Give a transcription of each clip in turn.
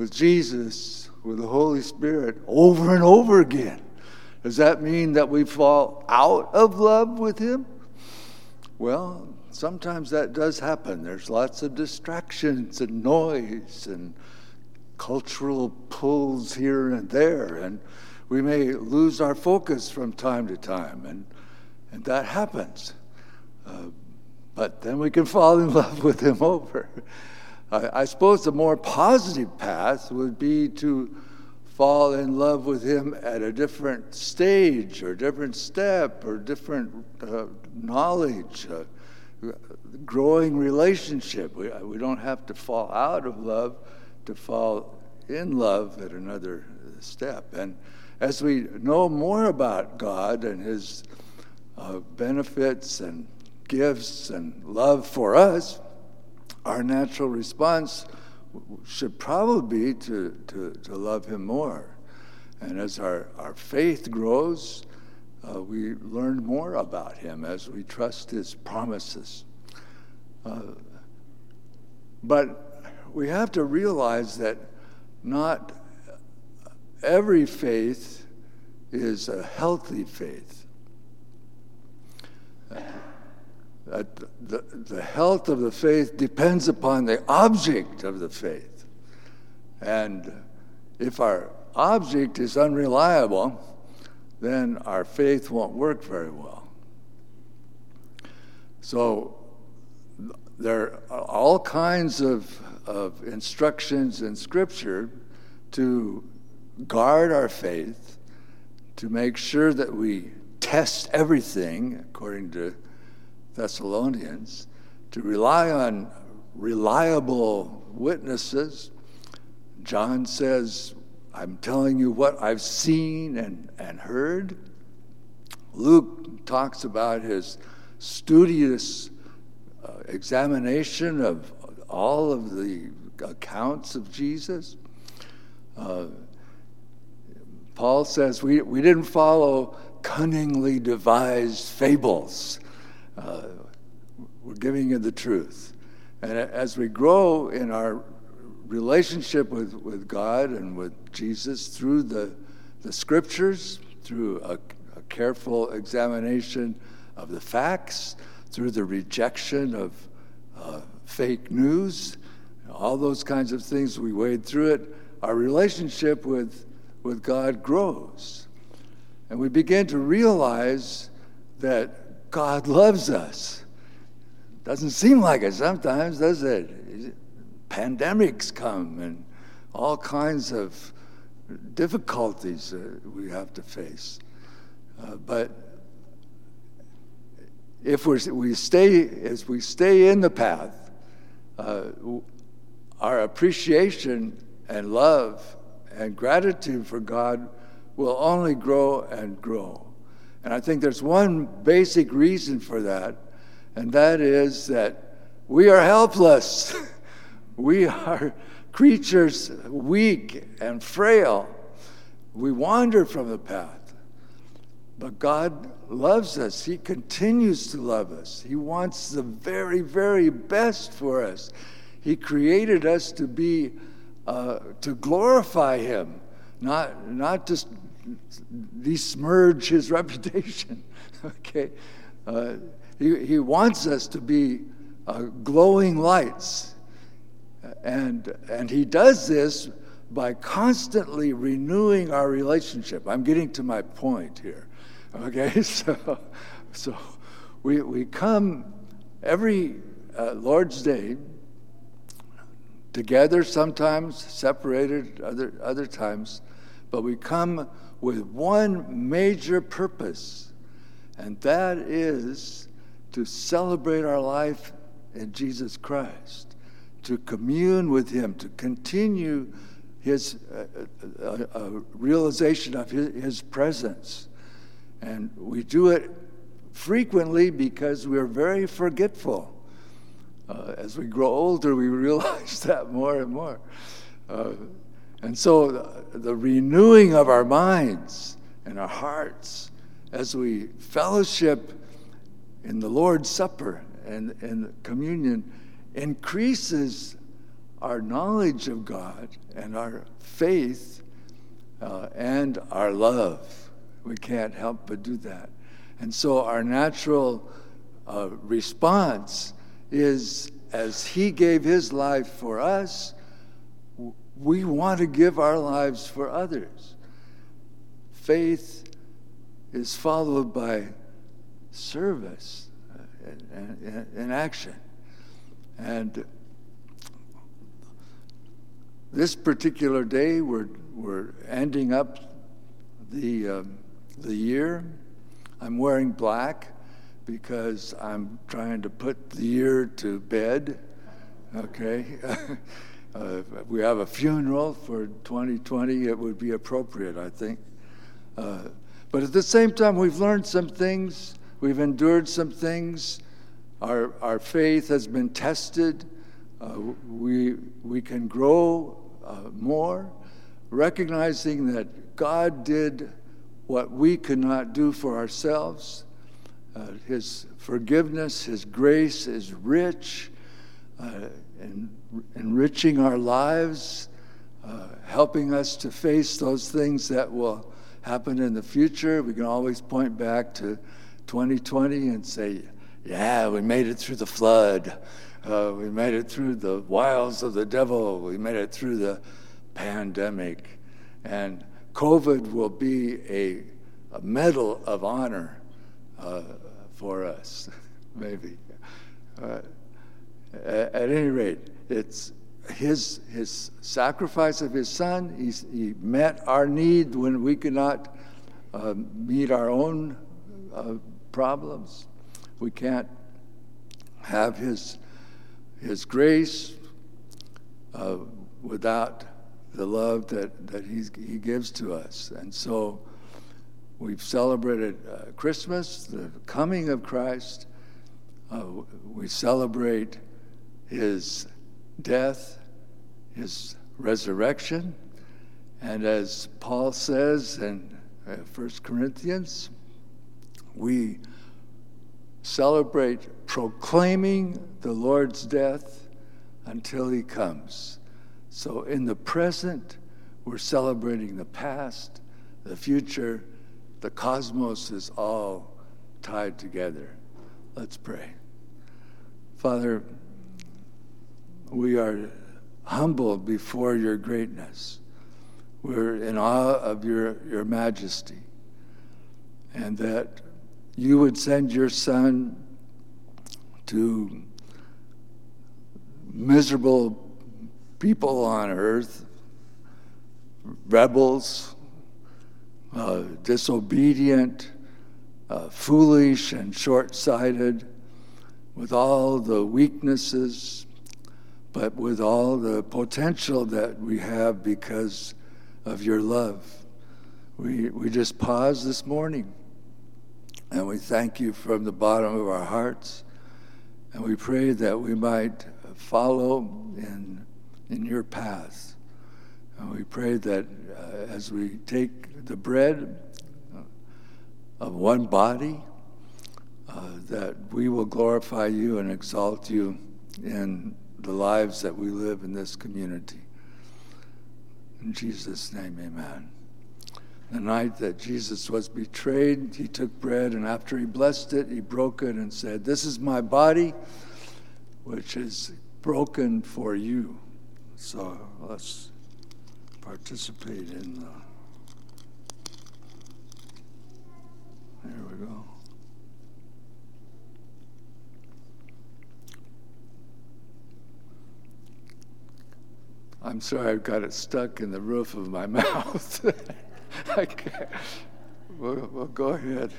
with Jesus, with the Holy Spirit, over and over again. Does that mean that we fall out of love with Him? Well, sometimes that does happen. There's lots of distractions and noise and cultural pulls here and there, and we may lose our focus from time to time, and, and that happens. Uh, but then we can fall in love with Him over. I, I suppose the more positive path would be to fall in love with Him at a different stage or different step or different uh, knowledge, uh, growing relationship. We, we don't have to fall out of love to fall in love at another step. And as we know more about God and His uh, benefits and gifts and love for us, our natural response should probably be to, to, to love Him more. And as our, our faith grows, uh, we learn more about Him as we trust His promises. Uh, but we have to realize that not every faith is a healthy faith. Uh, the, the health of the faith depends upon the object of the faith. And if our object is unreliable, then our faith won't work very well. So there are all kinds of, of instructions in Scripture to guard our faith, to make sure that we test everything according to Thessalonians, to rely on reliable witnesses. John says, I'm telling you what I've seen and, and heard. Luke talks about his studious uh, examination of all of the accounts of Jesus. Uh, Paul says we, we didn't follow cunningly devised fables. Uh, we're giving you the truth. And as we grow in our relationship with, with God and with Jesus through the, the scriptures, through a, a careful examination of the facts, through the rejection of uh, fake news, all those kinds of things, we wade through it. Our relationship with, with God grows. And we begin to realize that God loves us. Doesn't seem like it sometimes, does it? Pandemics come and all kinds of difficulties we have to face. Uh, but if we stay, as we stay in the path, uh, our appreciation and love and gratitude for God will only grow and grow. And I think there's one basic reason for that, and that is that we are helpless. we are creatures weak and frail. We wander from the path. But God loves us. He continues to love us. He wants the very, very best for us. He created us to be, uh, to glorify Him, not, not just besmirch His reputation. okay? Uh, he, he wants us to be uh, glowing lights. And, and He does this by constantly renewing our relationship. I'm getting to my point here. Okay, so, so we, we come every uh, Lord's Day together, sometimes separated, other, other times, but we come with one major purpose, and that is to celebrate our life in Jesus Christ, to commune with Him, to continue His uh, uh, uh, realization of his, his presence and we do it frequently because we're very forgetful. Uh, as we grow older, we realize that more and more. Uh, and so the, renewing of our minds and our hearts as we fellowship in the Lord's Supper and, and communion increases our knowledge of God and our faith uh, and our love. We can't help but do that. And so our natural uh, response is as He gave His life for us, we want to give our lives for others. Faith is followed by service and, action. And this particular day, we're, we're ending up the, um, the year. I'm wearing black because I'm trying to put the year to bed. Okay? uh, we have a funeral for 2020. It would be appropriate, I think. Uh, but at the same time, we've learned some things, we've endured some things, our, our faith has been tested. Uh, we, we can grow uh, more, recognizing that God did what we could not do for ourselves. Uh, his forgiveness, His grace is rich, in, enriching our lives, uh, helping us to face those things that will happen in the future. We can always point back to 2020 and say, yeah, we made it through the flood. Uh, we made it through the wiles of the devil. We made it through the pandemic. And COVID will be a, a medal of honor uh, for us, maybe. Uh, at, any rate, it's his, his sacrifice of his son. He's, he met our need when we could not uh, meet our own uh, problems. We can't have his, his grace uh, without the love that, that he's, he gives to us. And so we've celebrated uh, Christmas, the coming of Christ. Uh, we celebrate his death, his resurrection. And as Paul says in uh, 1 Corinthians, we celebrate proclaiming the Lord's death until he comes. So in the present, we're celebrating the past, the future, the cosmos is all tied together. Let's pray. Father, we are humbled before your greatness. We're in awe of your, your majesty. And that you would send your son to miserable people on earth, rebels, uh, disobedient, uh, foolish, and short sighted, with all the weaknesses, but with all the potential that we have because of your love. We, we just pause this morning and we thank you from the bottom of our hearts. And we pray that we might follow in in your path. And we pray that uh, as we take the bread uh, of one body, uh, that we will glorify you and exalt you in the lives that we live in this community. In Jesus' name, amen. The night that Jesus was betrayed, he took bread, and after he blessed it, he broke it and said, This is my body, which is broken for you. So let's participate in the. There we go. I'm sorry, I've got it stuck in the roof of my mouth. Can't. Well, well go ahead.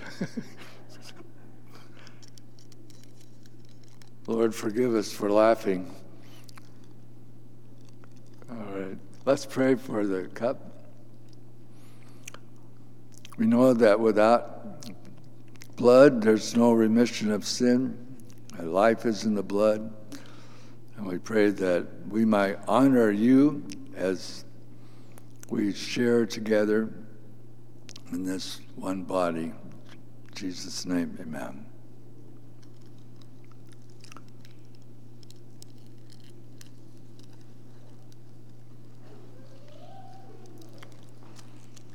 Lord, forgive us for laughing. All right. Let's pray for the cup. We know that without blood, there's no remission of sin. Life is in the blood. And we pray that we might honor you as we share together in this one body. In Jesus' name, amen.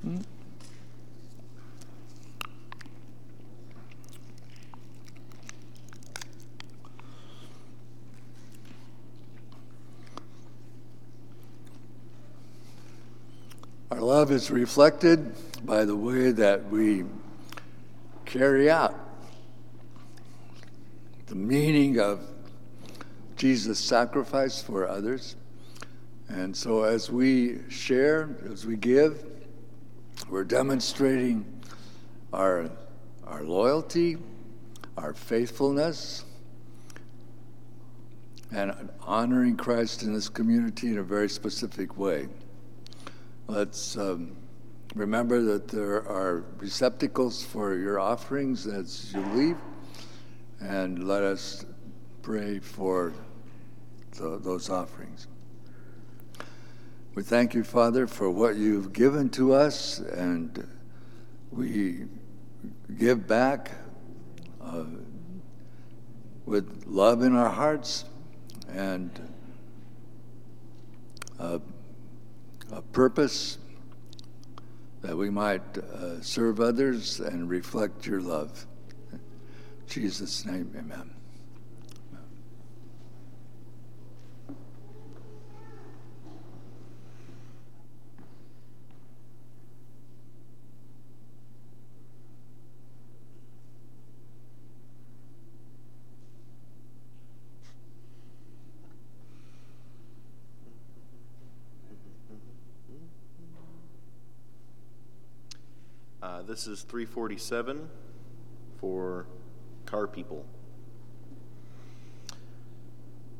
Mm-hmm. Love is reflected by the way that we carry out the meaning of Jesus' sacrifice for others. And so, as we share, as we give, we're demonstrating our, our loyalty, our faithfulness, and honoring Christ in this community in a very specific way. Let's um, remember that there are receptacles for your offerings as you leave, and let us pray for the, those offerings. We thank you, Father, for what you've given to us, and we give back uh, with love in our hearts and a, a purpose that we might uh, serve others and reflect your love. In Jesus' name, amen. This is 347 for car people.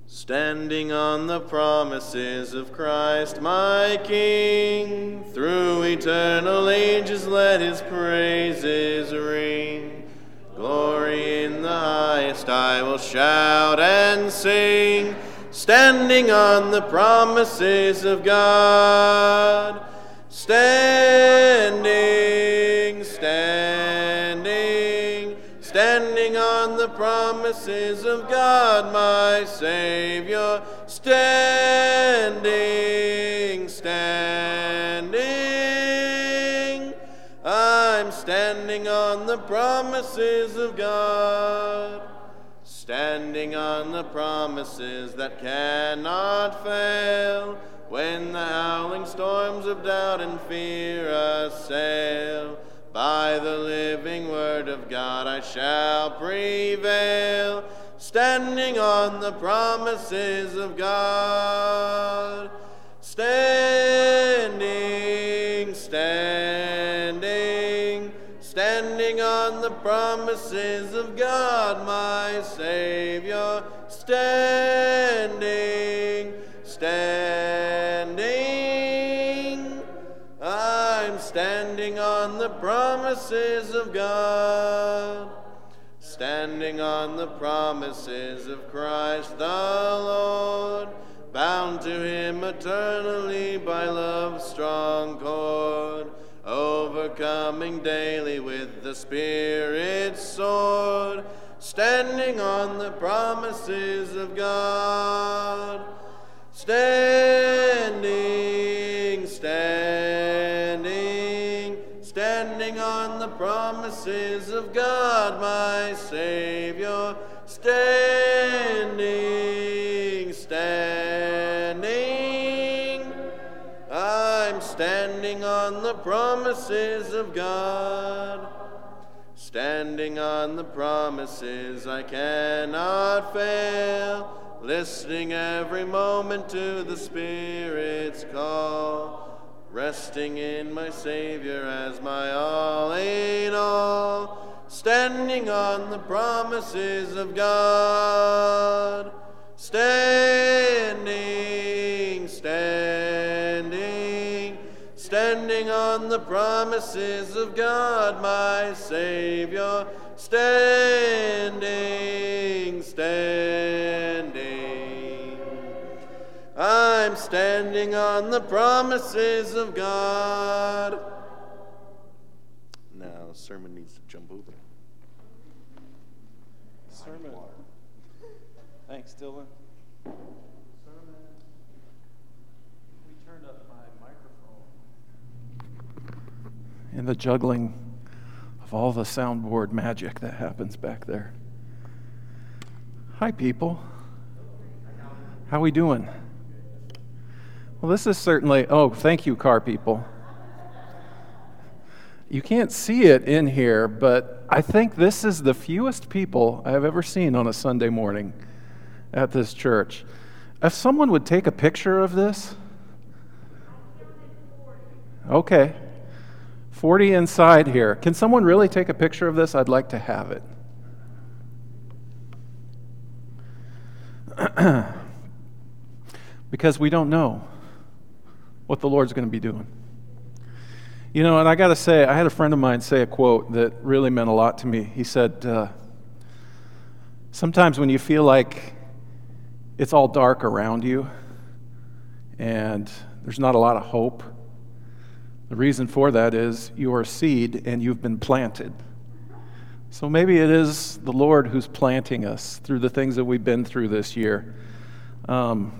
Standing on the promises of Christ my King, through eternal ages let his praises ring. Glory in the highest I will shout and sing, standing on the promises of God. Standing, on the promises of God, my Savior. Standing, standing, I'm standing on the promises of God. Standing on the promises that cannot fail when the howling storms of doubt and fear assail. By the living word of God I shall prevail, standing on the promises of God. Standing, standing, standing on the promises of God, my Savior. Standing, standing. On the promises of God, standing on the promises of Christ the Lord, bound to Him eternally by love's strong cord, overcoming daily with the Spirit's sword standing on the promises of God. Standing, standing, promises of God, my Savior. Standing, standing, I'm standing on the promises of God. Standing on the promises I cannot fail, listening every moment to the Spirit's call, resting in my Savior as my all in all, standing on the promises of God. Standing, standing, standing on the promises of God, my Savior. Standing, standing. I'm standing on the promises of God. Now, sermon needs to jump over. Sermon. Thanks, Dylan. Sermon. We turned up my microphone. and the juggling of all the soundboard magic that happens back there. Hi, people. How we doing? Well, this is certainly. Oh, thank you, car people. You can't see it in here, but I think this is the fewest people I have ever seen on a Sunday morning at this church. If someone would take a picture of this, okay. 40 inside here. Can someone really take a picture of this? I'd like to have it. because we don't know what the Lord's going to be doing. You know, and I got to say, I had a friend of mine say a quote that really meant a lot to me. He said, uh, Sometimes when you feel like it's all dark around you and there's not a lot of hope, the reason for that is you are a seed and you've been planted. So maybe it is the Lord who's planting us through the things that we've been through this year. Um,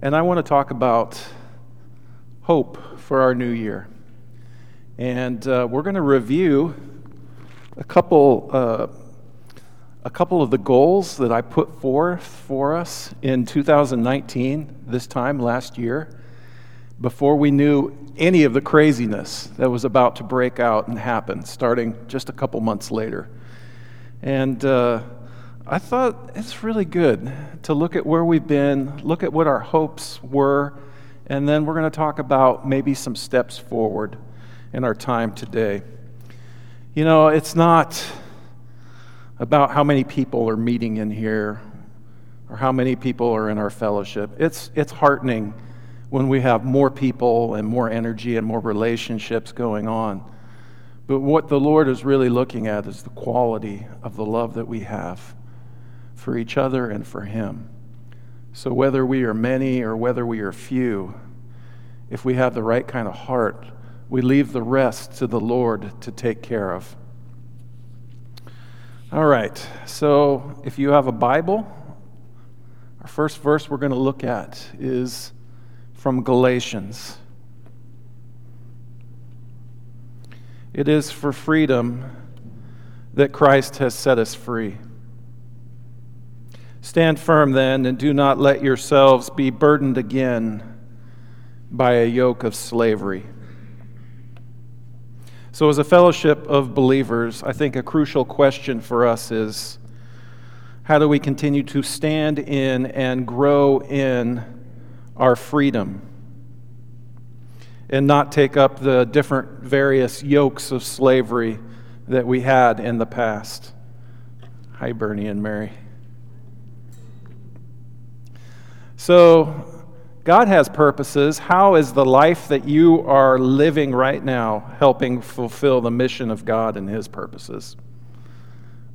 and I want to talk about hope for our new year. And uh, we're going to review a couple, uh, a couple of the goals that I put forth for us in 2019, this time last year before we knew any of the craziness that was about to break out and happen, starting just a couple months later. And uh, I thought it's really good to look at where we've been, look at what our hopes were, and then we're going to talk about maybe some steps forward in our time today. You know, it's not about how many people are meeting in here or how many people are in our fellowship. It's, it's heartening when we have more people and more energy and more relationships going on. But what the Lord is really looking at is the quality of the love that we have for each other and for Him. So, whether we are many or whether we are few, if we have the right kind of heart, we leave the rest to the Lord to take care of. All right, so if you have a Bible, our first verse we're going to look at is from Galatians. It is for freedom that Christ has set us free. Stand firm then, and do not let yourselves be burdened again by a yoke of slavery. So, as a fellowship of believers, I think a crucial question for us is how do we continue to stand in and grow in our freedom and not take up the different various yokes of slavery that we had in the past. Hi, Bernie and Mary. So, God has purposes. How is the life that you are living right now helping fulfill the mission of God and His purposes?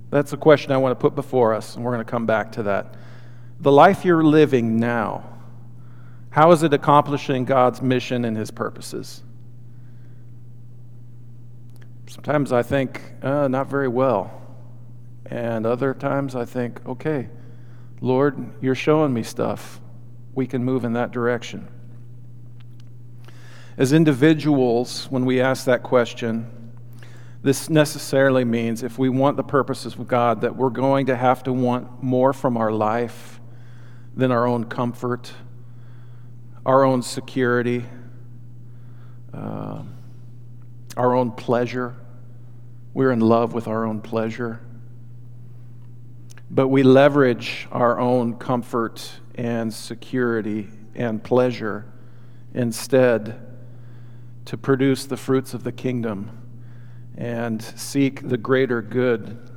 That's a question I want to put before us, and we're going to come back to that. The life you're living now, how is it accomplishing God's mission and his purposes? Sometimes I think, uh, not very well. And other times I think, okay, Lord, you're showing me stuff. We can move in that direction. As individuals, when we ask that question, this necessarily means if we want the purposes of God, that we're going to have to want more from our life than our own comfort our own security, uh, our own pleasure. We're in love with our own pleasure. But we leverage our own comfort and security and pleasure instead to produce the fruits of the kingdom and seek the greater good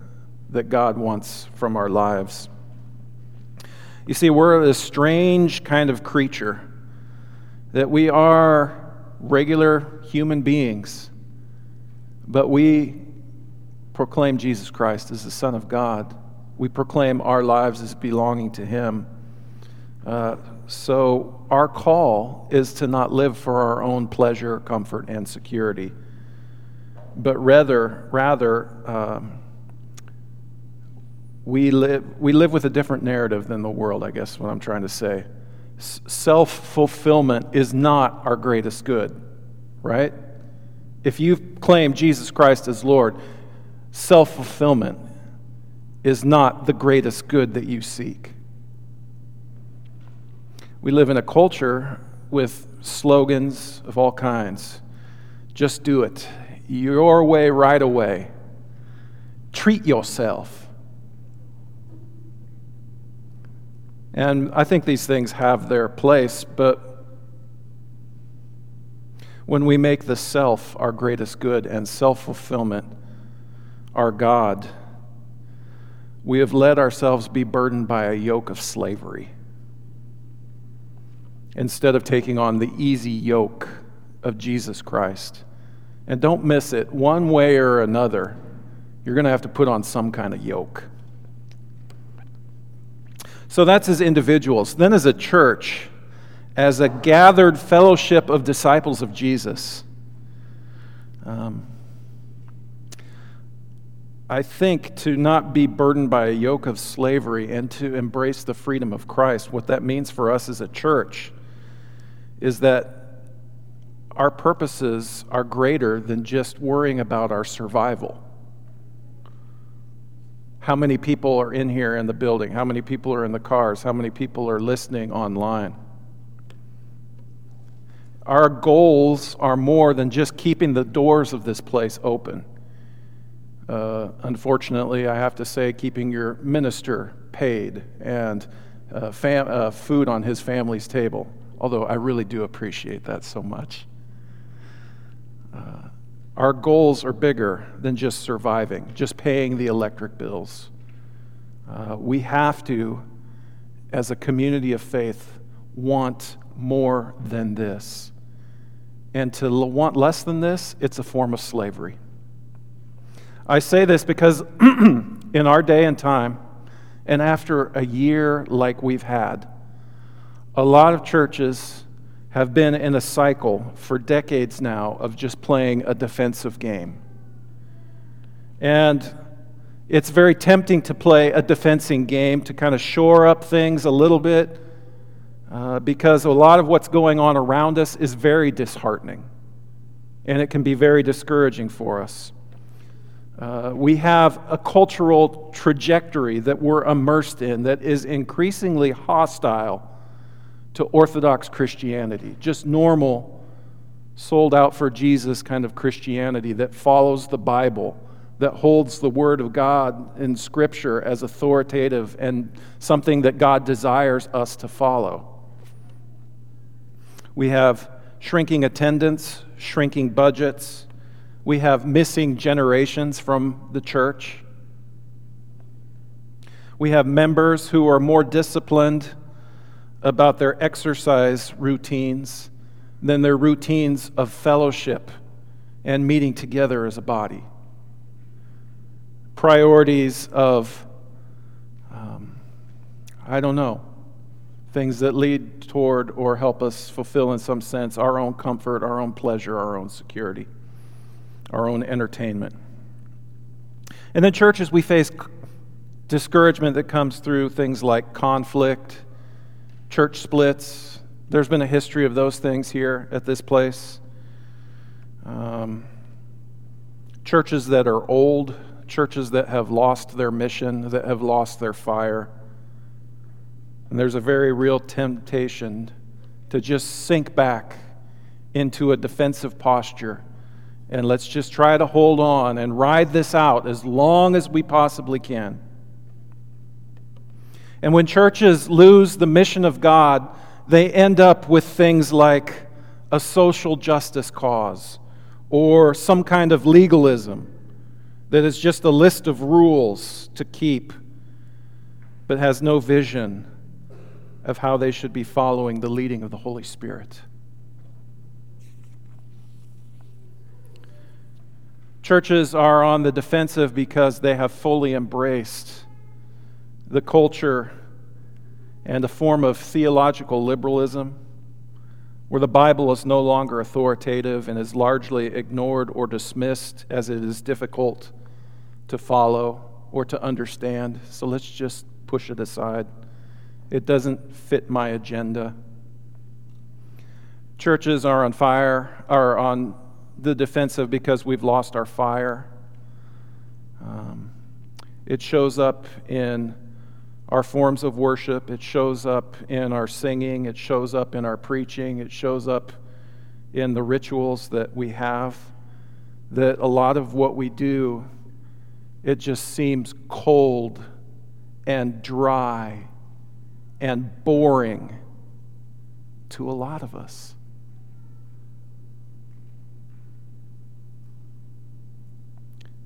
that God wants from our lives. You see, we're a strange kind of creature that we are regular human beings, but we proclaim Jesus Christ as the Son of God. We proclaim our lives as belonging to Him. Uh, so our call is to not live for our own pleasure, comfort, and security, but rather, rather, um, we live, we live with a different narrative than the world, I guess, what I'm trying to say self fulfillment is not our greatest good, right? if you claim Jesus Christ as Lord, self fulfillment is not the greatest good that you seek. We live in a culture with slogans of all kinds. Just do it. Your way, right away. Treat yourself. And I think these things have their place, but when we make the self our greatest good and self fulfillment our God, we have let ourselves be burdened by a yoke of slavery instead of taking on the easy yoke of Jesus Christ. And don't miss it, one way or another, you're going to have to put on some kind of yoke. So that's as individuals. Then, as a church, as a gathered fellowship of disciples of Jesus, um, I think to not be burdened by a yoke of slavery and to embrace the freedom of Christ, what that means for us as a church is that our purposes are greater than just worrying about our survival. How many people are in here in the building? How many people are in the cars? How many people are listening online? Our goals are more than just keeping the doors of this place open. Uh, unfortunately, I have to say, keeping your minister paid and uh, fam- uh, food on his family's table although I really do appreciate that so much. Uh, our goals are bigger than just surviving, just paying the electric bills. Uh, we have to, as a community of faith, want more than this. And to want less than this, it's a form of slavery. I say this because in our day and time, and after a year like we've had, a lot of churches have been in a cycle for decades now of just playing a defensive game. And it's very tempting to play a defending game to kind of shore up things a little bit uh, because a lot of what's going on around us is very disheartening and it can be very discouraging for us. Uh, we have a cultural trajectory that we're immersed in that is increasingly hostile to Orthodox Christianity, just normal, sold out for Jesus kind of Christianity that follows the Bible, that holds the Word of God in Scripture as authoritative and something that God desires us to follow. We have shrinking attendance, shrinking budgets. We have missing generations from the church. We have members who are more disciplined about their exercise routines than their routines of fellowship and meeting together as a body. Priorities of, um, I don't know, things that lead toward or help us fulfill, in some sense, our own comfort, our own pleasure, our own security, our own entertainment. And then, churches, we face discouragement that comes through things like conflict church splits. There's been a history of those things here at this place. Um, churches that are old, churches that have lost their mission, that have lost their fire. And there's a very real temptation to just sink back into a defensive posture and let's just try to hold on and ride this out as long as we possibly can. And when churches lose the mission of God, they end up with things like a social justice cause or some kind of legalism that is just a list of rules to keep, but has no vision of how they should be following the leading of the Holy Spirit. Churches are on the defensive because they have fully embraced the culture and a form of theological liberalism where the Bible is no longer authoritative and is largely ignored or dismissed as it is difficult to follow or to understand. So let's just push it aside. It doesn't fit my agenda. Churches are on fire, are on the defensive because we've lost our fire. Um, it shows up in our forms of worship, it shows up in our singing, it shows up in our preaching, it shows up in the rituals that we have. That a lot of what we do, it just seems cold and dry and boring to a lot of us.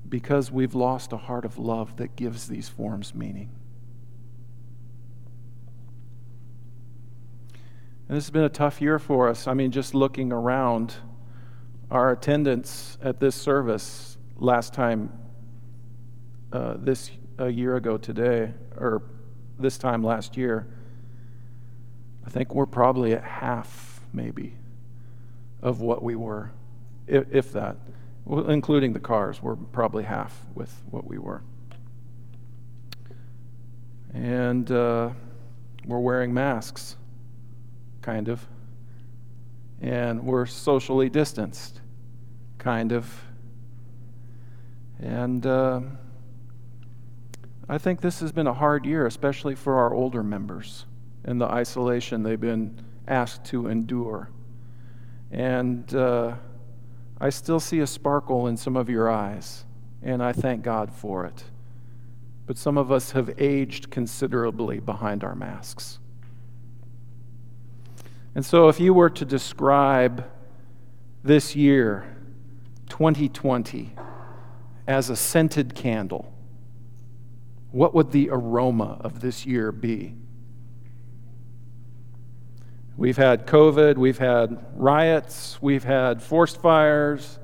Because we've lost a heart of love that gives these forms meaning. And this has been a tough year for us. I mean, just looking around, our attendance at this service last time, uh, this a year ago today, or this time last year, I think we're probably at half, maybe, of what we were, if, if that. Well, including the cars, we're probably half with what we were. And uh, we're wearing masks kind of. And we're socially distanced, kind of. And uh, I think this has been a hard year, especially for our older members and the isolation they've been asked to endure. And uh, I still see a sparkle in some of your eyes, and I thank God for it. But some of us have aged considerably behind our masks. And so, if you were to describe this year, 2020, as a scented candle, what would the aroma of this year be? We've had COVID, we've had riots, we've had forced fires,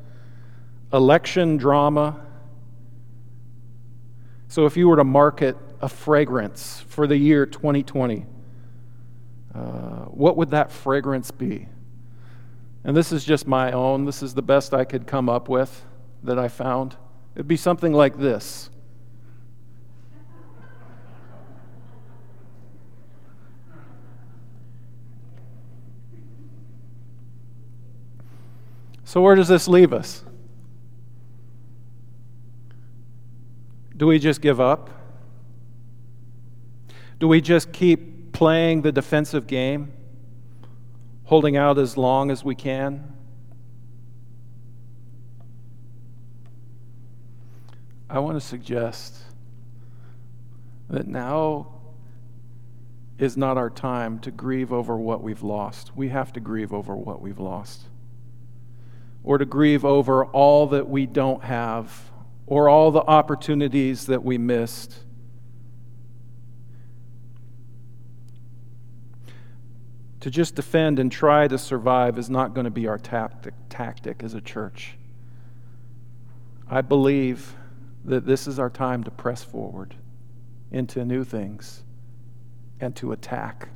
election drama. So, if you were to market a fragrance for the year 2020, uh, what would that fragrance be? And this is just my own. This is the best I could come up with that I found. It'd be something like this. So, where does this leave us? Do we just give up? Do we just keep playing the defensive game, holding out as long as we can. I want to suggest that now is not our time to grieve over what we've lost. We have to grieve over what we've lost. Or to grieve over all that we don't have, or all the opportunities that we missed To just defend and try to survive is not going to be our tactic, tactic as a church. I believe that this is our time to press forward into new things and to attack.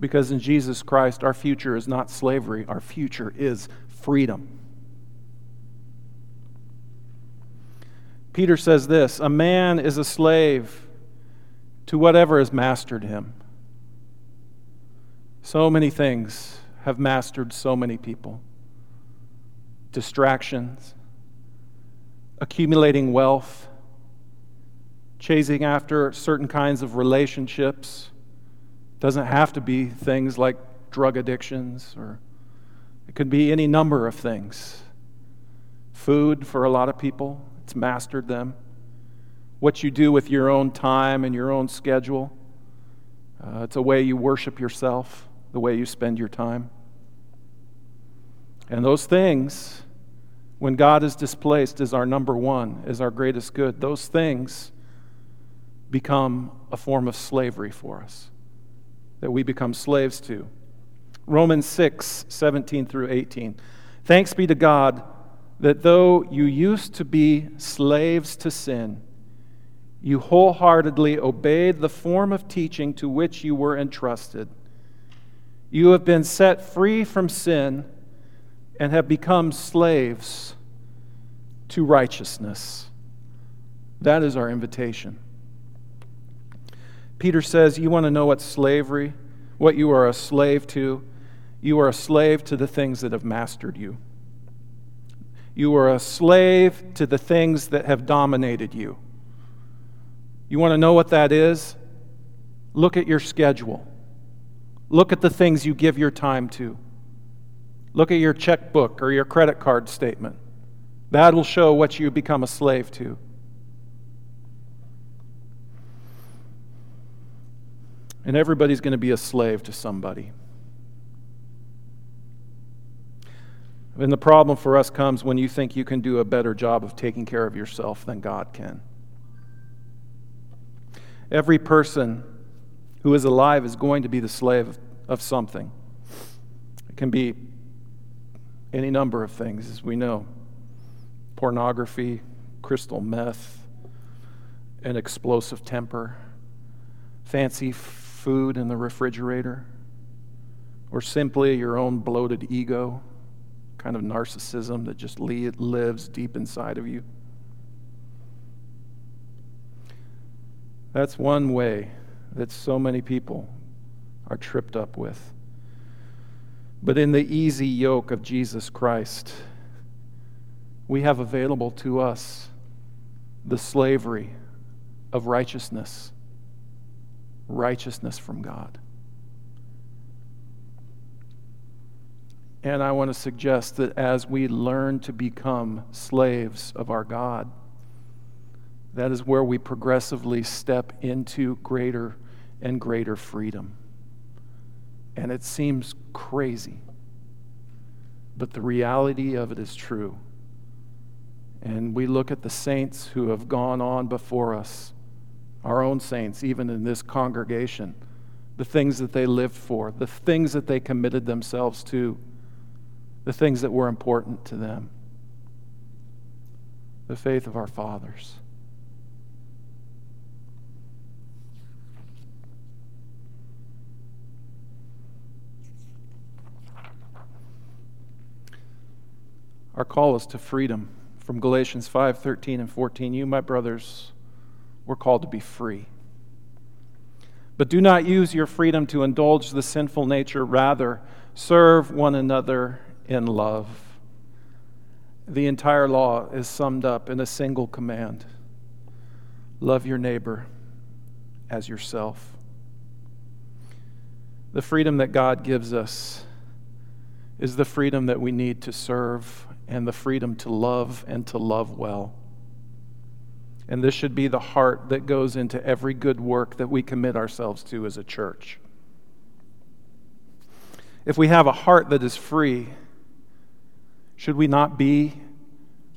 Because in Jesus Christ, our future is not slavery, our future is freedom. Peter says this A man is a slave to whatever has mastered him. So many things have mastered so many people distractions, accumulating wealth, chasing after certain kinds of relationships. Doesn't have to be things like drug addictions, or it could be any number of things. Food for a lot of people, it's mastered them what you do with your own time and your own schedule. Uh, it's a way you worship yourself, the way you spend your time. And those things, when God is displaced as our number one, as our greatest good, those things become a form of slavery for us that we become slaves to. Romans 6, 17 through 18. Thanks be to God that though you used to be slaves to sin, you wholeheartedly obeyed the form of teaching to which you were entrusted. You have been set free from sin and have become slaves to righteousness. That is our invitation. Peter says, You want to know what slavery, what you are a slave to? You are a slave to the things that have mastered you. You are a slave to the things that have dominated you. You want to know what that is? Look at your schedule. Look at the things you give your time to. Look at your checkbook or your credit card statement. That'll show what you become a slave to. And everybody's going to be a slave to somebody. And the problem for us comes when you think you can do a better job of taking care of yourself than God can. Every person who is alive is going to be the slave of something. It can be any number of things, as we know pornography, crystal meth, an explosive temper, fancy food in the refrigerator, or simply your own bloated ego kind of narcissism that just lives deep inside of you. That's one way that so many people are tripped up with. But in the easy yoke of Jesus Christ, we have available to us the slavery of righteousness, righteousness from God. And I want to suggest that as we learn to become slaves of our God, that is where we progressively step into greater and greater freedom. And it seems crazy, but the reality of it is true. And we look at the saints who have gone on before us, our own saints, even in this congregation, the things that they lived for, the things that they committed themselves to the things that were important to them, the faith of our fathers. Our call is to freedom. From Galatians 5 13 and 14, you, my brothers, were called to be free. But do not use your freedom to indulge the sinful nature. Rather, serve one another in love. The entire law is summed up in a single command love your neighbor as yourself. The freedom that God gives us is the freedom that we need to serve and the freedom to love and to love well. And this should be the heart that goes into every good work that we commit ourselves to as a church. If we have a heart that is free, should we not be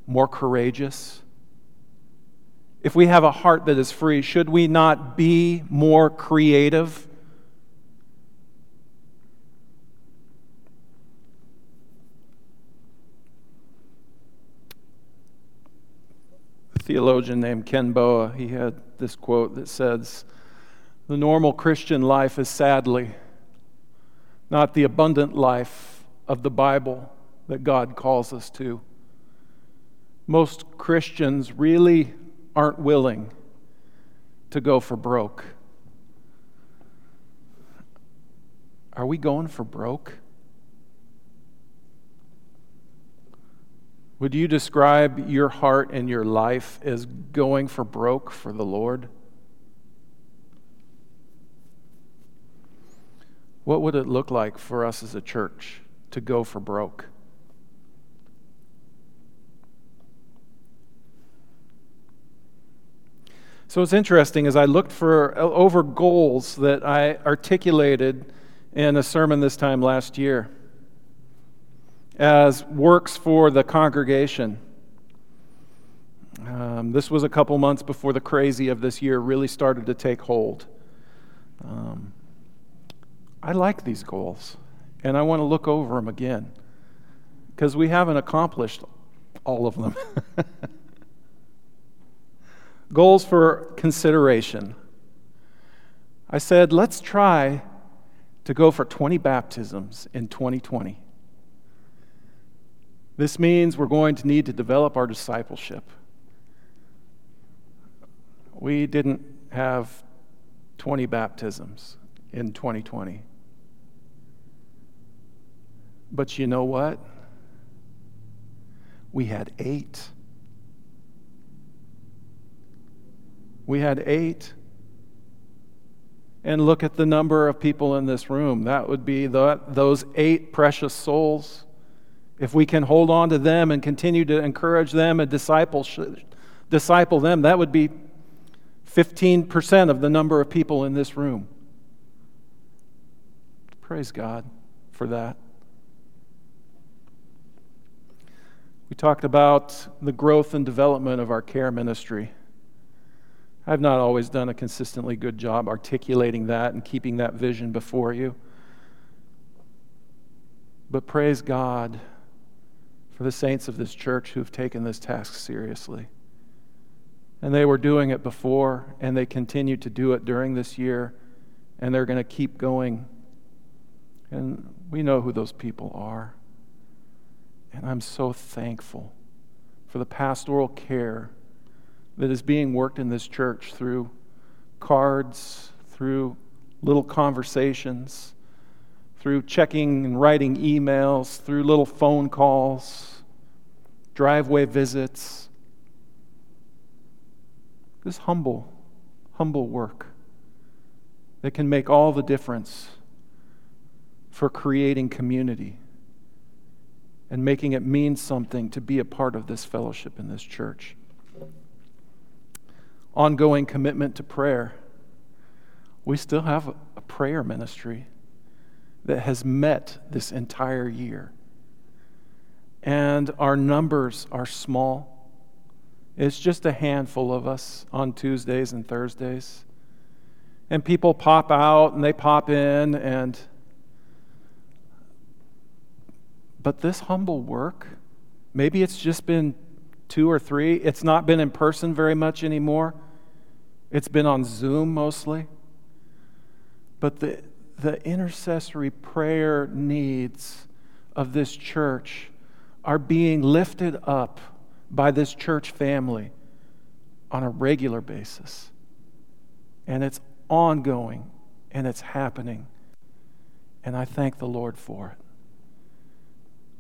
more courageous? If we have a heart that is free, should we not be more creative? Theologian named Ken Boa, he had this quote that says, The normal Christian life is sadly not the abundant life of the Bible that God calls us to. Most Christians really aren't willing to go for broke. Are we going for broke? Would you describe your heart and your life as going for broke for the Lord? What would it look like for us as a church to go for broke? So it's interesting as I looked for over goals that I articulated in a sermon this time last year as works for the congregation. Um, this was a couple months before the crazy of this year really started to take hold. Um, I like these goals, and I want to look over them again because we haven't accomplished all of them. Goals for consideration. I said, let's try to go for 20 baptisms in 2020. This means we're going to need to develop our discipleship. We didn't have 20 baptisms in 2020. But you know what? We had eight. We had eight. And look at the number of people in this room. That would be the, those eight precious souls. If we can hold on to them and continue to encourage them and disciple, disciple them, that would be 15% of the number of people in this room. Praise God for that. We talked about the growth and development of our care ministry. I've not always done a consistently good job articulating that and keeping that vision before you. But praise God for the saints of this church who've taken this task seriously. And they were doing it before, and they continue to do it during this year, and they're going to keep going. And we know who those people are. And I'm so thankful for the pastoral care that is being worked in this church through cards, through little conversations, through checking and writing emails, through little phone calls, driveway visits. This humble, humble work that can make all the difference for creating community and making it mean something to be a part of this fellowship in this church ongoing commitment to prayer. We still have a prayer ministry that has met this entire year. And our numbers are small. It's just a handful of us on Tuesdays and Thursdays. And people pop out and they pop in and but this humble work, maybe it's just been two or three. It's not been in person very much anymore. It's been on Zoom mostly. But the, the intercessory prayer needs of this church are being lifted up by this church family on a regular basis. And it's ongoing and it's happening. And I thank the Lord for it.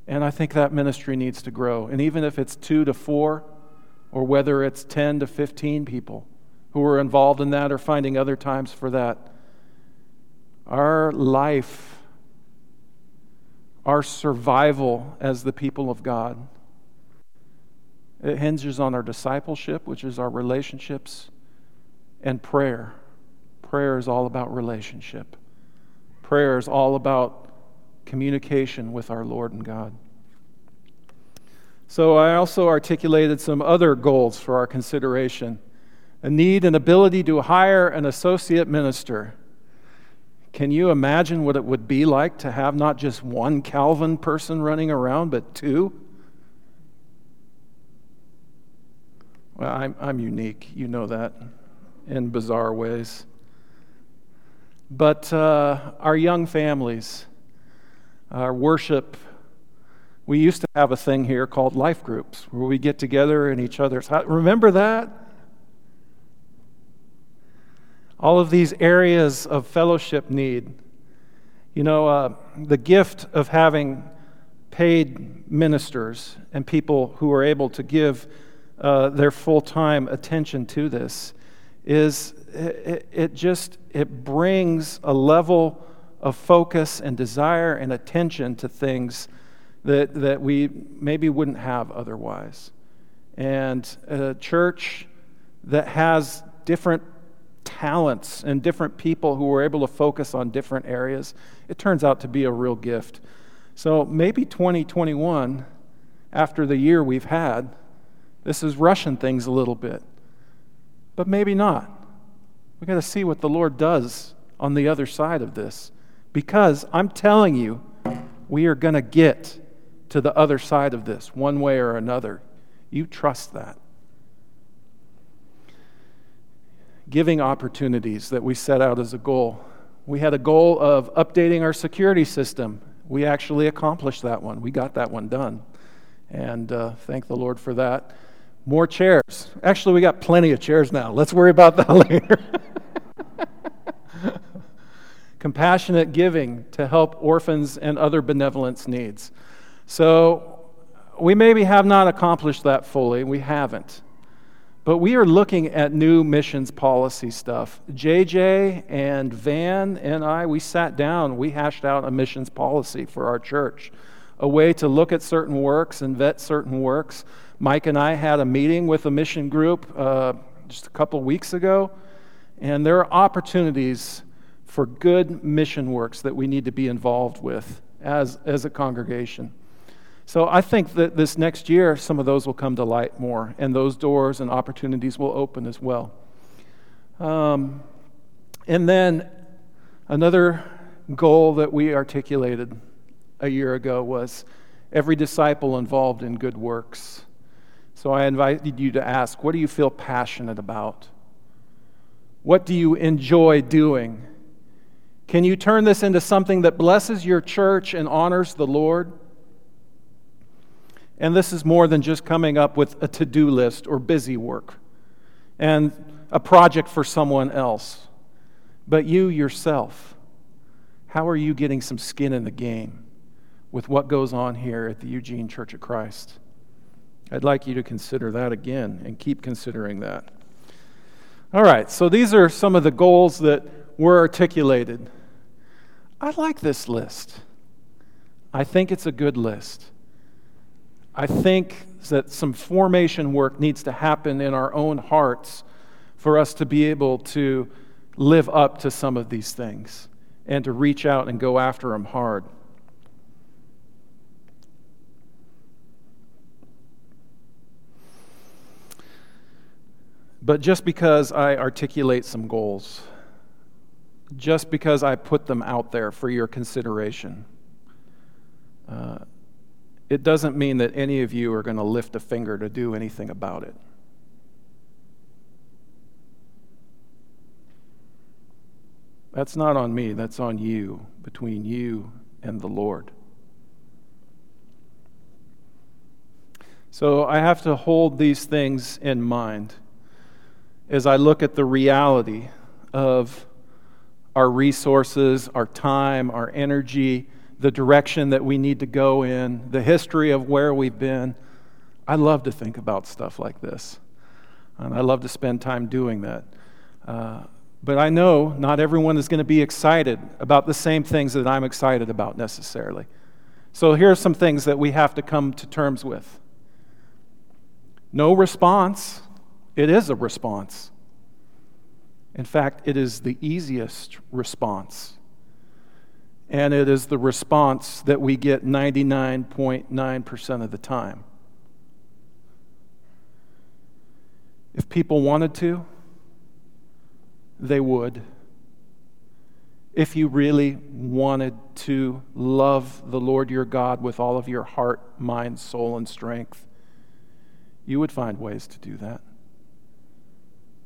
And I think that ministry needs to grow. And even if it's two to four, or whether it's 10 to 15 people, who are involved in that or finding other times for that. Our life, our survival as the people of God, it hinges on our discipleship, which is our relationships, and prayer. Prayer is all about relationship. Prayer is all about communication with our Lord and God. So, I also articulated some other goals for our consideration a need and ability to hire an associate minister. Can you imagine what it would be like to have not just one Calvin person running around, but two? Well, I'm, I'm unique, you know that, in bizarre ways. But uh, our young families, our worship, we used to have a thing here called life groups where we get together in each other's house. Remember that? All of these areas of fellowship need. You know, uh, the gift of having paid ministers and people who are able to give uh, their full time attention to this is it, it just it brings a level of focus and desire and attention to things that, that we maybe wouldn't have otherwise. And a church that has different talents and different people who were able to focus on different areas, it turns out to be a real gift. So maybe 2021, after the year we've had, this is rushing things a little bit. But maybe not. We've got to see what the Lord does on the other side of this. Because I'm telling you, we are going to get to the other side of this one way or another. You trust that. Giving opportunities that we set out as a goal. We had a goal of updating our security system. We actually accomplished that one. We got that one done. And uh, thank the Lord for that. More chairs. Actually, we got plenty of chairs now. Let's worry about that later. compassionate giving to help orphans and other benevolence needs. So we maybe have not accomplished that fully. We haven't. But we are looking at new missions policy stuff. JJ and Van and I, we sat down, we hashed out a missions policy for our church, a way to look at certain works and vet certain works. Mike and I had a meeting with a mission group uh, just a couple weeks ago, and there are opportunities for good mission works that we need to be involved with as, as a congregation. So I think that this next year, some of those will come to light more, and those doors and opportunities will open as well. Um, and then another goal that we articulated a year ago was every disciple involved in good works. So I invited you to ask what do you feel passionate about? What do you enjoy doing? Can you turn this into something that blesses your church and honors the Lord? And this is more than just coming up with a to do list or busy work and a project for someone else, but you yourself. How are you getting some skin in the game with what goes on here at the Eugene Church of Christ? I'd like you to consider that again and keep considering that. All right, so these are some of the goals that were articulated. I like this list. I think it's a good list. I think that some formation work needs to happen in our own hearts for us to be able to live up to some of these things and to reach out and go after them hard. But just because I articulate some goals, just because I put them out there for your consideration, uh, it doesn't mean that any of you are going to lift a finger to do anything about it. That's not on me, that's on you, between you and the Lord. So I have to hold these things in mind as I look at the reality of our resources, our time, our energy, the direction that we need to go in, the history of where we've been. I love to think about stuff like this. And I love to spend time doing that. Uh, but I know not everyone is going to be excited about the same things that I'm excited about necessarily. So here are some things that we have to come to terms with. No response. It is a response. In fact, it is the easiest response and it is the response that we get 99.9% of the time. If people wanted to, they would. If you really wanted to love the Lord your God with all of your heart, mind, soul, and strength, you would find ways to do that.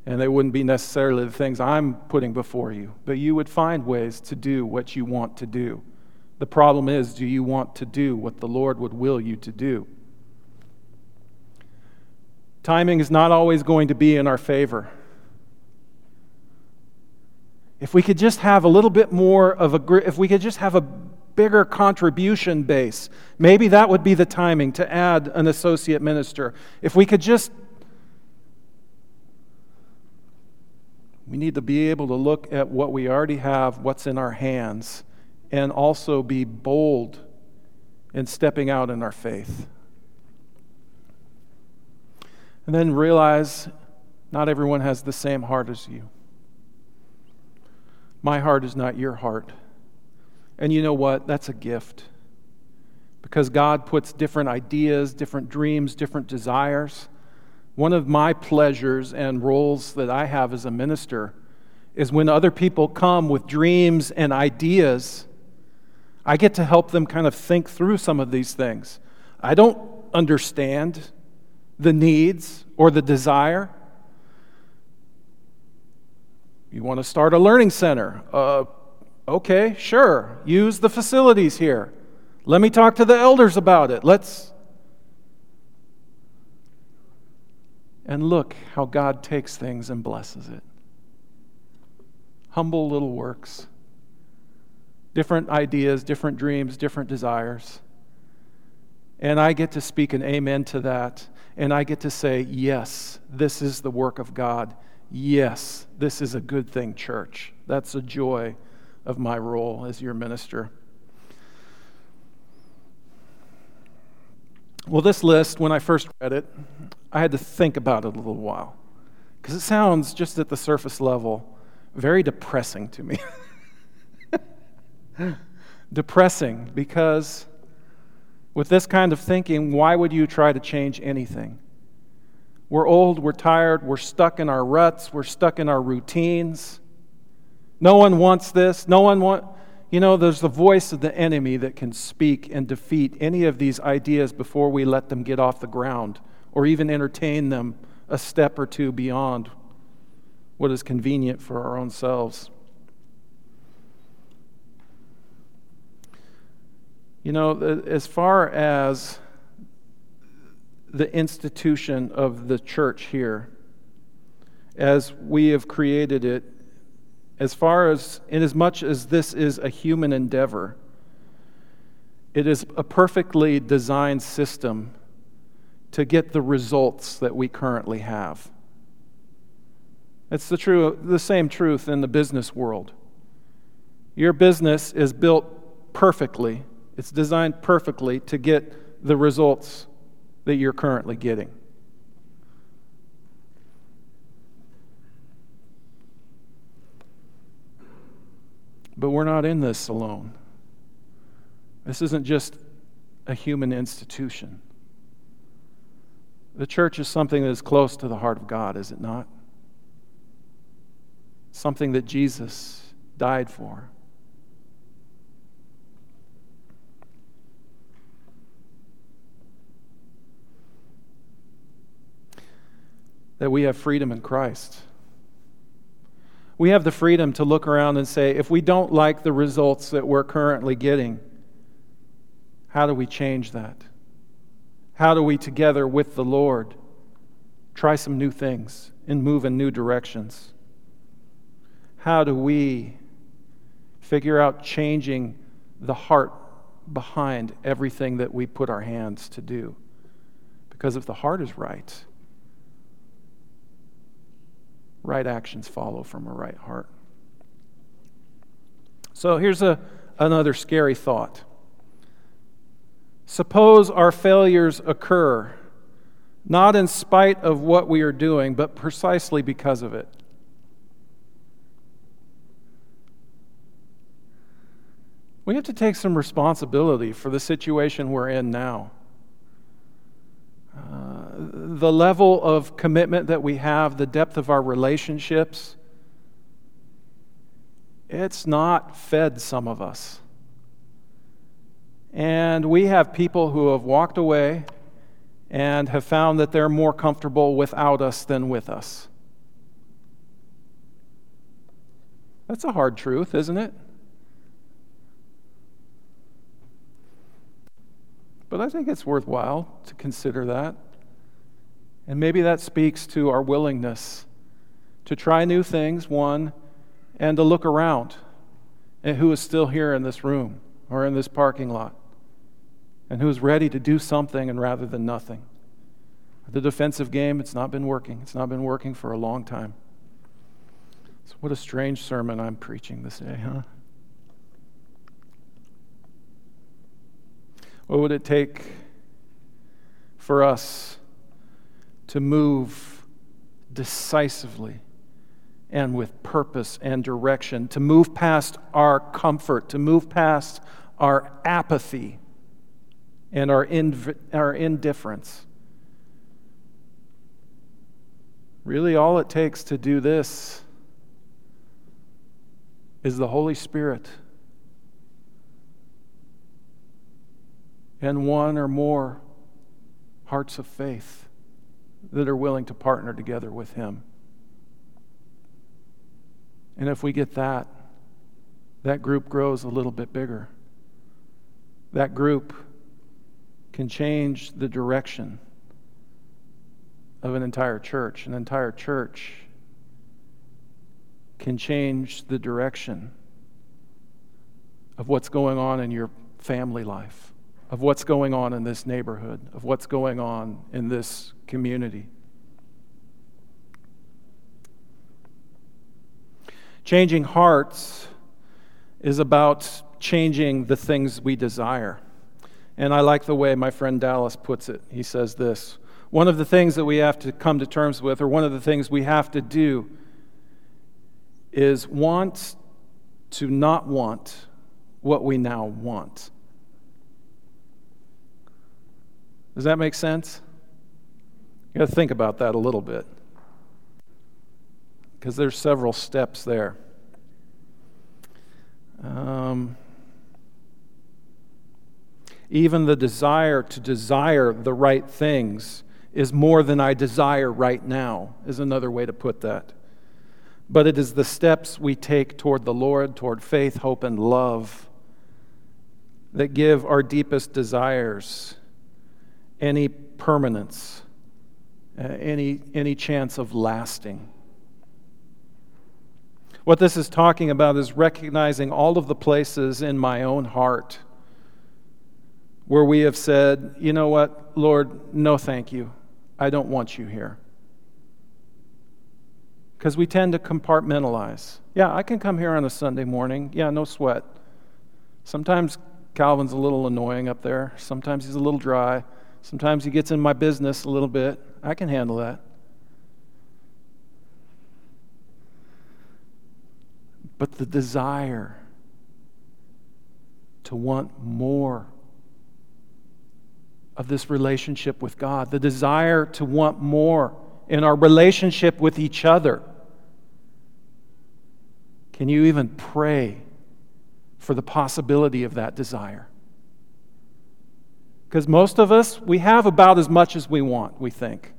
And they wouldn't be necessarily the things I'm putting before you, but you would find ways to do what you want to do. The problem is, do you want to do what the Lord would will you to do? Timing is not always going to be in our favor. If we could just have a little bit more of a, if we could just have a bigger contribution base, maybe that would be the timing to add an associate minister. If we could just We need to be able to look at what we already have, what's in our hands, and also be bold in stepping out in our faith. And then realize not everyone has the same heart as you. My heart is not your heart. And you know what? That's a gift. Because God puts different ideas, different dreams, different desires one of my pleasures and roles that I have as a minister is when other people come with dreams and ideas, I get to help them kind of think through some of these things. I don't understand the needs or the desire. You want to start a learning center? Uh, okay, sure. Use the facilities here. Let me talk to the elders about it. Let's And look how God takes things and blesses it. Humble little works, different ideas, different dreams, different desires. And I get to speak an amen to that. And I get to say, yes, this is the work of God. Yes, this is a good thing, church. That's a joy of my role as your minister. Well, this list, when I first read it, I had to think about it a little while because it sounds just at the surface level very depressing to me. depressing because with this kind of thinking, why would you try to change anything? We're old, we're tired, we're stuck in our ruts, we're stuck in our routines. No one wants this. No one wants. You know, there's the voice of the enemy that can speak and defeat any of these ideas before we let them get off the ground or even entertain them a step or two beyond what is convenient for our own selves. You know, as far as the institution of the church here, as we have created it as far as, in as much as this is a human endeavor, it is a perfectly designed system to get the results that we currently have. It's the, true, the same truth in the business world. Your business is built perfectly, it's designed perfectly to get the results that you're currently getting. But we're not in this alone. This isn't just a human institution. The church is something that is close to the heart of God, is it not? Something that Jesus died for. That we have freedom in Christ we have the freedom to look around and say, if we don't like the results that we're currently getting, how do we change that? How do we, together with the Lord, try some new things and move in new directions? How do we figure out changing the heart behind everything that we put our hands to do? Because if the heart is right, right actions follow from a right heart. So here's a, another scary thought. Suppose our failures occur not in spite of what we are doing, but precisely because of it. We have to take some responsibility for the situation we're in now. Uh, the level of commitment that we have, the depth of our relationships, it's not fed some of us. And we have people who have walked away and have found that they're more comfortable without us than with us. That's a hard truth, isn't it? But I think it's worthwhile to consider that. And maybe that speaks to our willingness to try new things, one, and to look around at who is still here in this room or in this parking lot and who is ready to do something and rather than nothing. The defensive game, it's not been working. It's not been working for a long time. So, what a strange sermon I'm preaching this day, huh? What would it take for us to move decisively and with purpose and direction, to move past our comfort, to move past our apathy and our, inv- our indifference. Really, all it takes to do this is the Holy Spirit and one or more hearts of faith that are willing to partner together with Him. And if we get that, that group grows a little bit bigger. That group can change the direction of an entire church. An entire church can change the direction of what's going on in your family life, of what's going on in this neighborhood, of what's going on in this community. Changing hearts is about changing the things we desire. And I like the way my friend Dallas puts it. He says this One of the things that we have to come to terms with, or one of the things we have to do, is want to not want what we now want. Does that make sense? You got to think about that a little bit. Because there's several steps there. Um, even the desire to desire the right things is more than I desire right now, is another way to put that. But it is the steps we take toward the Lord, toward faith, hope, and love that give our deepest desires any permanence, uh, any, any chance of lasting. What this is talking about is recognizing all of the places in my own heart where we have said, you know what, Lord, no thank you. I don't want you here. Because we tend to compartmentalize. Yeah, I can come here on a Sunday morning. Yeah, no sweat. Sometimes Calvin's a little annoying up there. Sometimes he's a little dry. Sometimes he gets in my business a little bit. I can handle that. But the desire to want more of this relationship with God, the desire to want more in our relationship with each other. Can you even pray for the possibility of that desire? Because most of us, we have about as much as we want, we think.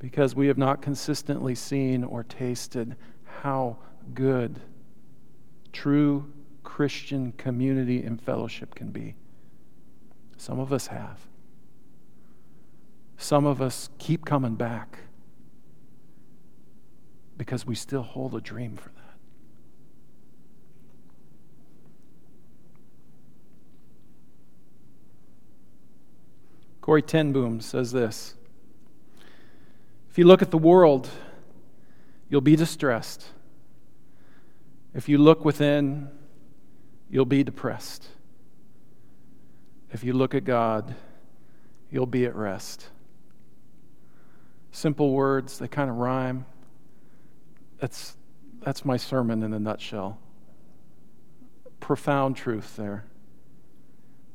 Because we have not consistently seen or tasted how good true Christian community and fellowship can be. Some of us have. Some of us keep coming back because we still hold a dream for that. Corrie ten Boom says this If you look at the world, you'll be distressed. If you look within, you'll be depressed. If you look at God, you'll be at rest. Simple words, they kind of rhyme. That's, that's my sermon in a nutshell. Profound truth there.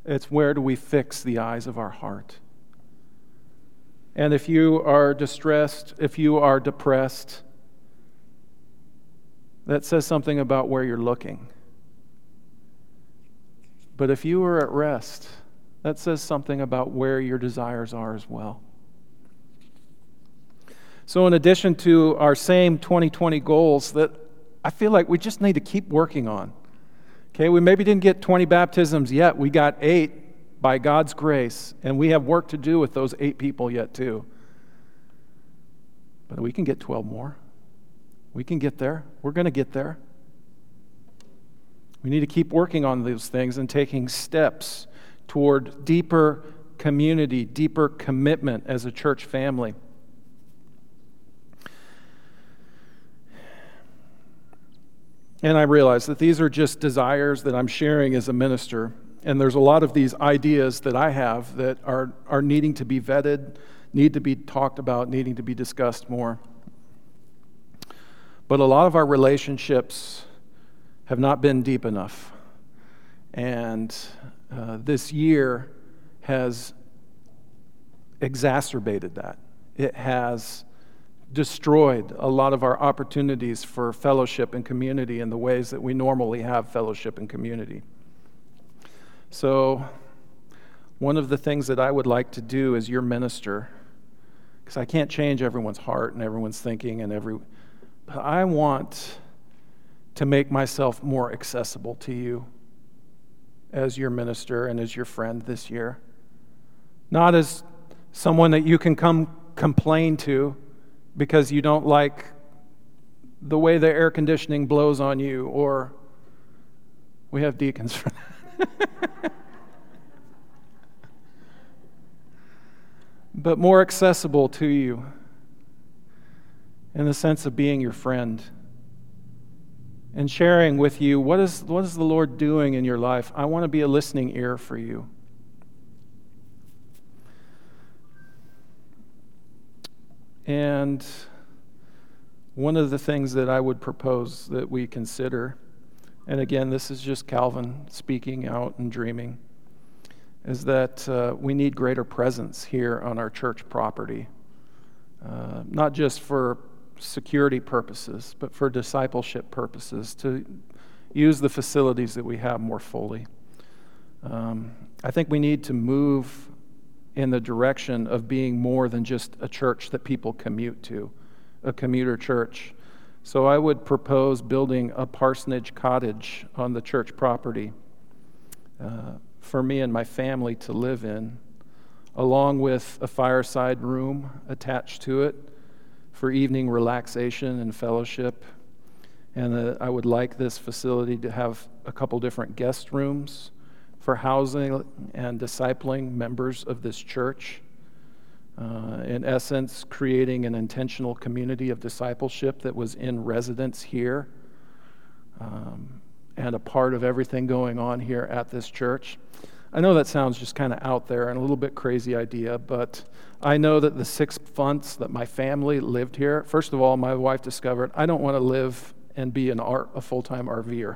It's where do we fix the eyes of our heart? And if you are distressed, if you are depressed, that says something about where you're looking. But if you are at rest, that says something about where your desires are as well. So, in addition to our same 2020 goals that I feel like we just need to keep working on. Okay, we maybe didn't get 20 baptisms yet. We got eight by God's grace, and we have work to do with those eight people yet, too. But we can get 12 more. We can get there. We're going to get there. We need to keep working on those things and taking steps toward deeper community, deeper commitment as a church family. And I realize that these are just desires that I'm sharing as a minister. And there's a lot of these ideas that I have that are, are needing to be vetted, need to be talked about, needing to be discussed more. But a lot of our relationships have not been deep enough. And uh, this year has exacerbated that. It has destroyed a lot of our opportunities for fellowship and community in the ways that we normally have fellowship and community. So, one of the things that I would like to do as your minister, because I can't change everyone's heart and everyone's thinking and every, but I want to make myself more accessible to you as your minister and as your friend this year. Not as someone that you can come complain to because you don't like the way the air conditioning blows on you or We have deacons for that. but more accessible to you in the sense of being your friend and sharing with you what is, what is the Lord doing in your life. I want to be a listening ear for you. And one of the things that I would propose that we consider, and again, this is just Calvin speaking out and dreaming, is that uh, we need greater presence here on our church property. Uh, not just for security purposes, but for discipleship purposes, to use the facilities that we have more fully. Um, I think we need to move in the direction of being more than just a church that people commute to, a commuter church. So I would propose building a parsonage cottage on the church property uh, for me and my family to live in, along with a fireside room attached to it for evening relaxation and fellowship. And uh, I would like this facility to have a couple different guest rooms for housing and discipling members of this church. Uh, in essence, creating an intentional community of discipleship that was in residence here um, and a part of everything going on here at this church. I know that sounds just kind of out there and a little bit crazy idea, but I know that the six months that my family lived here, first of all, my wife discovered I don't want to live and be an art, a full time RVer.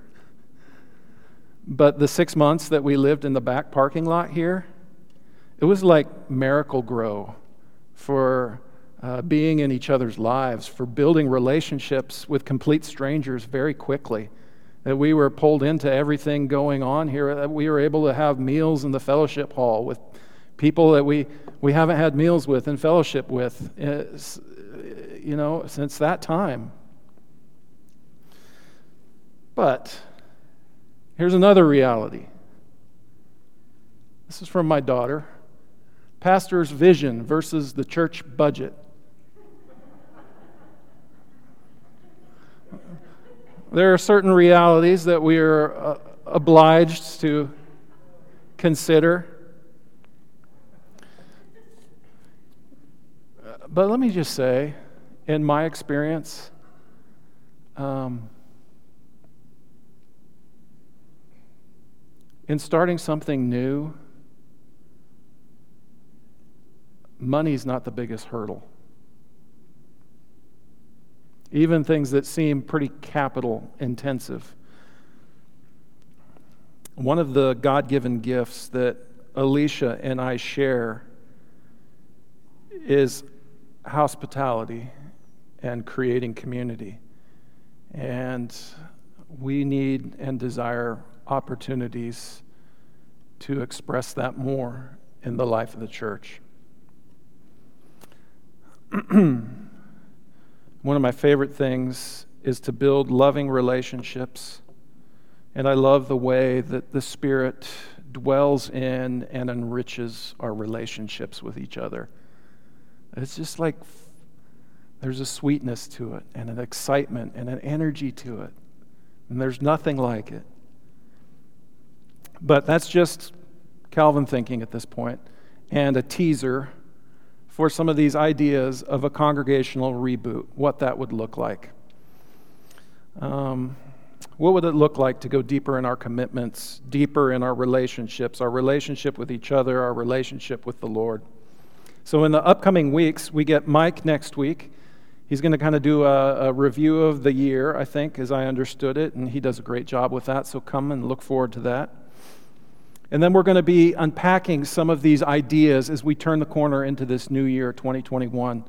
But the six months that we lived in the back parking lot here, it was like Miracle-Gro for uh, being in each other's lives, for building relationships with complete strangers very quickly. That we were pulled into everything going on here, that we were able to have meals in the fellowship hall with people that we, we haven't had meals with and fellowship with, uh, you know, since that time. But Here's another reality. This is from my daughter pastor's vision versus the church budget. There are certain realities that we are uh, obliged to consider. But let me just say, in my experience, um, In starting something new, money's not the biggest hurdle. Even things that seem pretty capital intensive. One of the God given gifts that Alicia and I share is hospitality and creating community. And we need and desire opportunities to express that more in the life of the church. One of my favorite things is to build loving relationships. And I love the way that the Spirit dwells in and enriches our relationships with each other. It's just like there's a sweetness to it, and an excitement, and an energy to it. And there's nothing like it. But that's just Calvin thinking at this point, and a teaser for some of these ideas of a congregational reboot, what that would look like. Um, what would it look like to go deeper in our commitments, deeper in our relationships, our relationship with each other, our relationship with the Lord? So, in the upcoming weeks, we get Mike next week. He's going to kind of do a, a, review of the year, I think, as I understood it, and he does a great job with that. So, come and look forward to that. And then we're going to be unpacking some of these ideas as we turn the corner into this new year, 2021.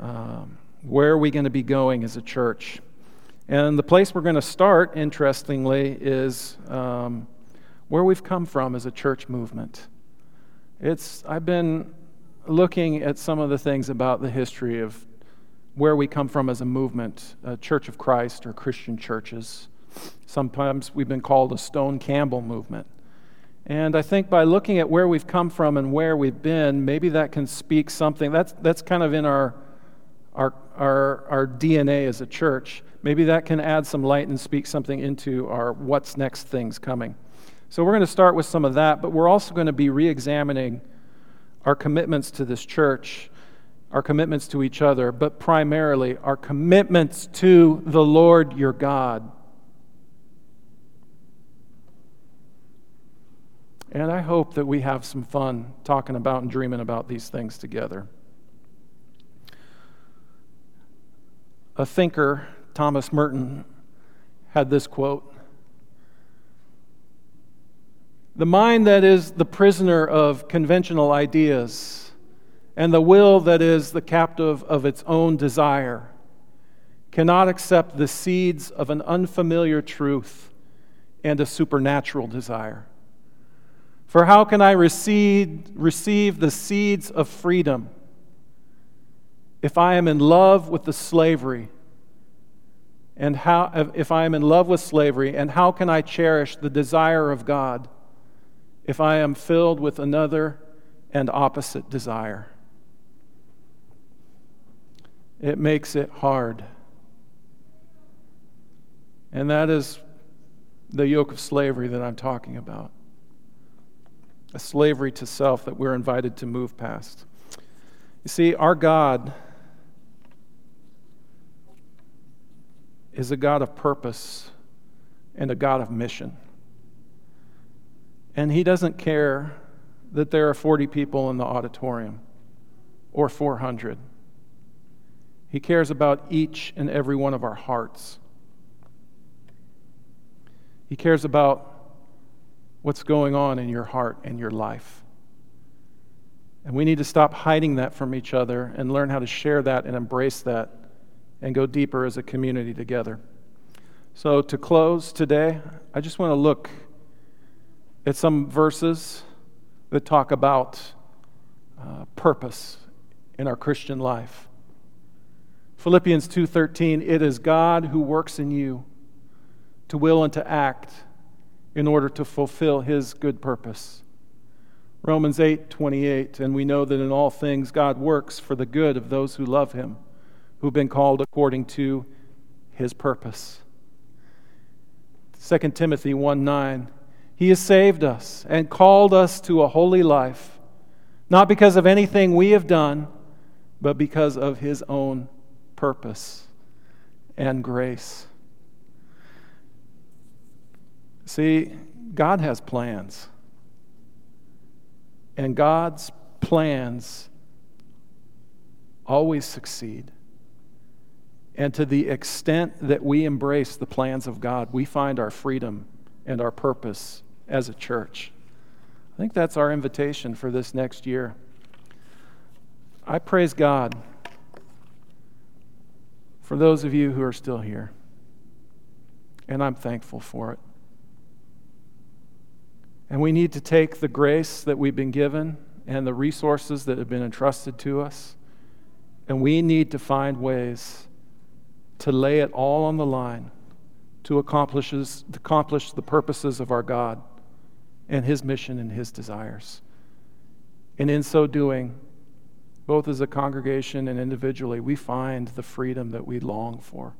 Um, where are we going to be going as a church? And the place we're going to start, interestingly, is um, where we've come from as a church movement. It's, I've been looking at some of the things about the history of where we come from as a movement, a Church of Christ or Christian churches. Sometimes we've been called a Stone Campbell movement. And I think by looking at where we've come from and where we've been, maybe that can speak something. That's, that's kind of in our, our, our, our DNA as a church. maybe that can add some light and speak something into our what's next things coming. So we're going to start with some of that, but we're also going to be re examining our commitments to this church, our commitments to each other, but primarily our commitments to the Lord your God. And I hope that we have some fun talking about and dreaming about these things together. A thinker, Thomas Merton, had this quote the mind that is the prisoner of conventional ideas, and the will that is the captive of its own desire, cannot accept the seeds of an unfamiliar truth and a supernatural desire. For how can I receive, receive the seeds of freedom if I am in love with the slavery? And how, if I am in love with slavery, and how can I cherish the desire of God? if I am filled with another and opposite desire. It makes it hard. And that is the yoke of slavery that I'm talking about a slavery to self that we're invited to move past. You see, our God is a God of purpose and a God of mission. And he doesn't care that there are 40 people in the auditorium or 400. He cares about each and every one of our hearts. He cares about what's going on in your heart and your life. And we need to stop hiding that from each other and learn how to share that and embrace that and go deeper as a community together. So, to close today, I just want to look at some verses that talk about uh, purpose in our Christian life. Philippians 2:13 it is God who works in you to will and to act in order to fulfill his good purpose. Romans 8:28 and we know that in all things God works for the good of those who love him who've been called according to his purpose. 2 Timothy 1 9 he has saved us and called us to a holy life, not because of anything we have done, but because of His own purpose and grace. See, God has plans. And God's plans always succeed. And to the extent that we embrace the plans of God, we find our freedom and our purpose as a church. I think that's our invitation for this next year. I praise God for those of you who are still here, and I'm thankful for it. And we need to take the grace that we've been given and the resources that have been entrusted to us, and we need to find ways to lay it all on the line to accomplish, the purposes of our God and his mission and his desires. And in so doing, both as a congregation and individually, we find the freedom that we long for.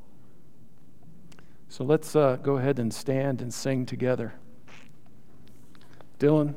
So let's uh, go ahead and stand and sing together. Dylan?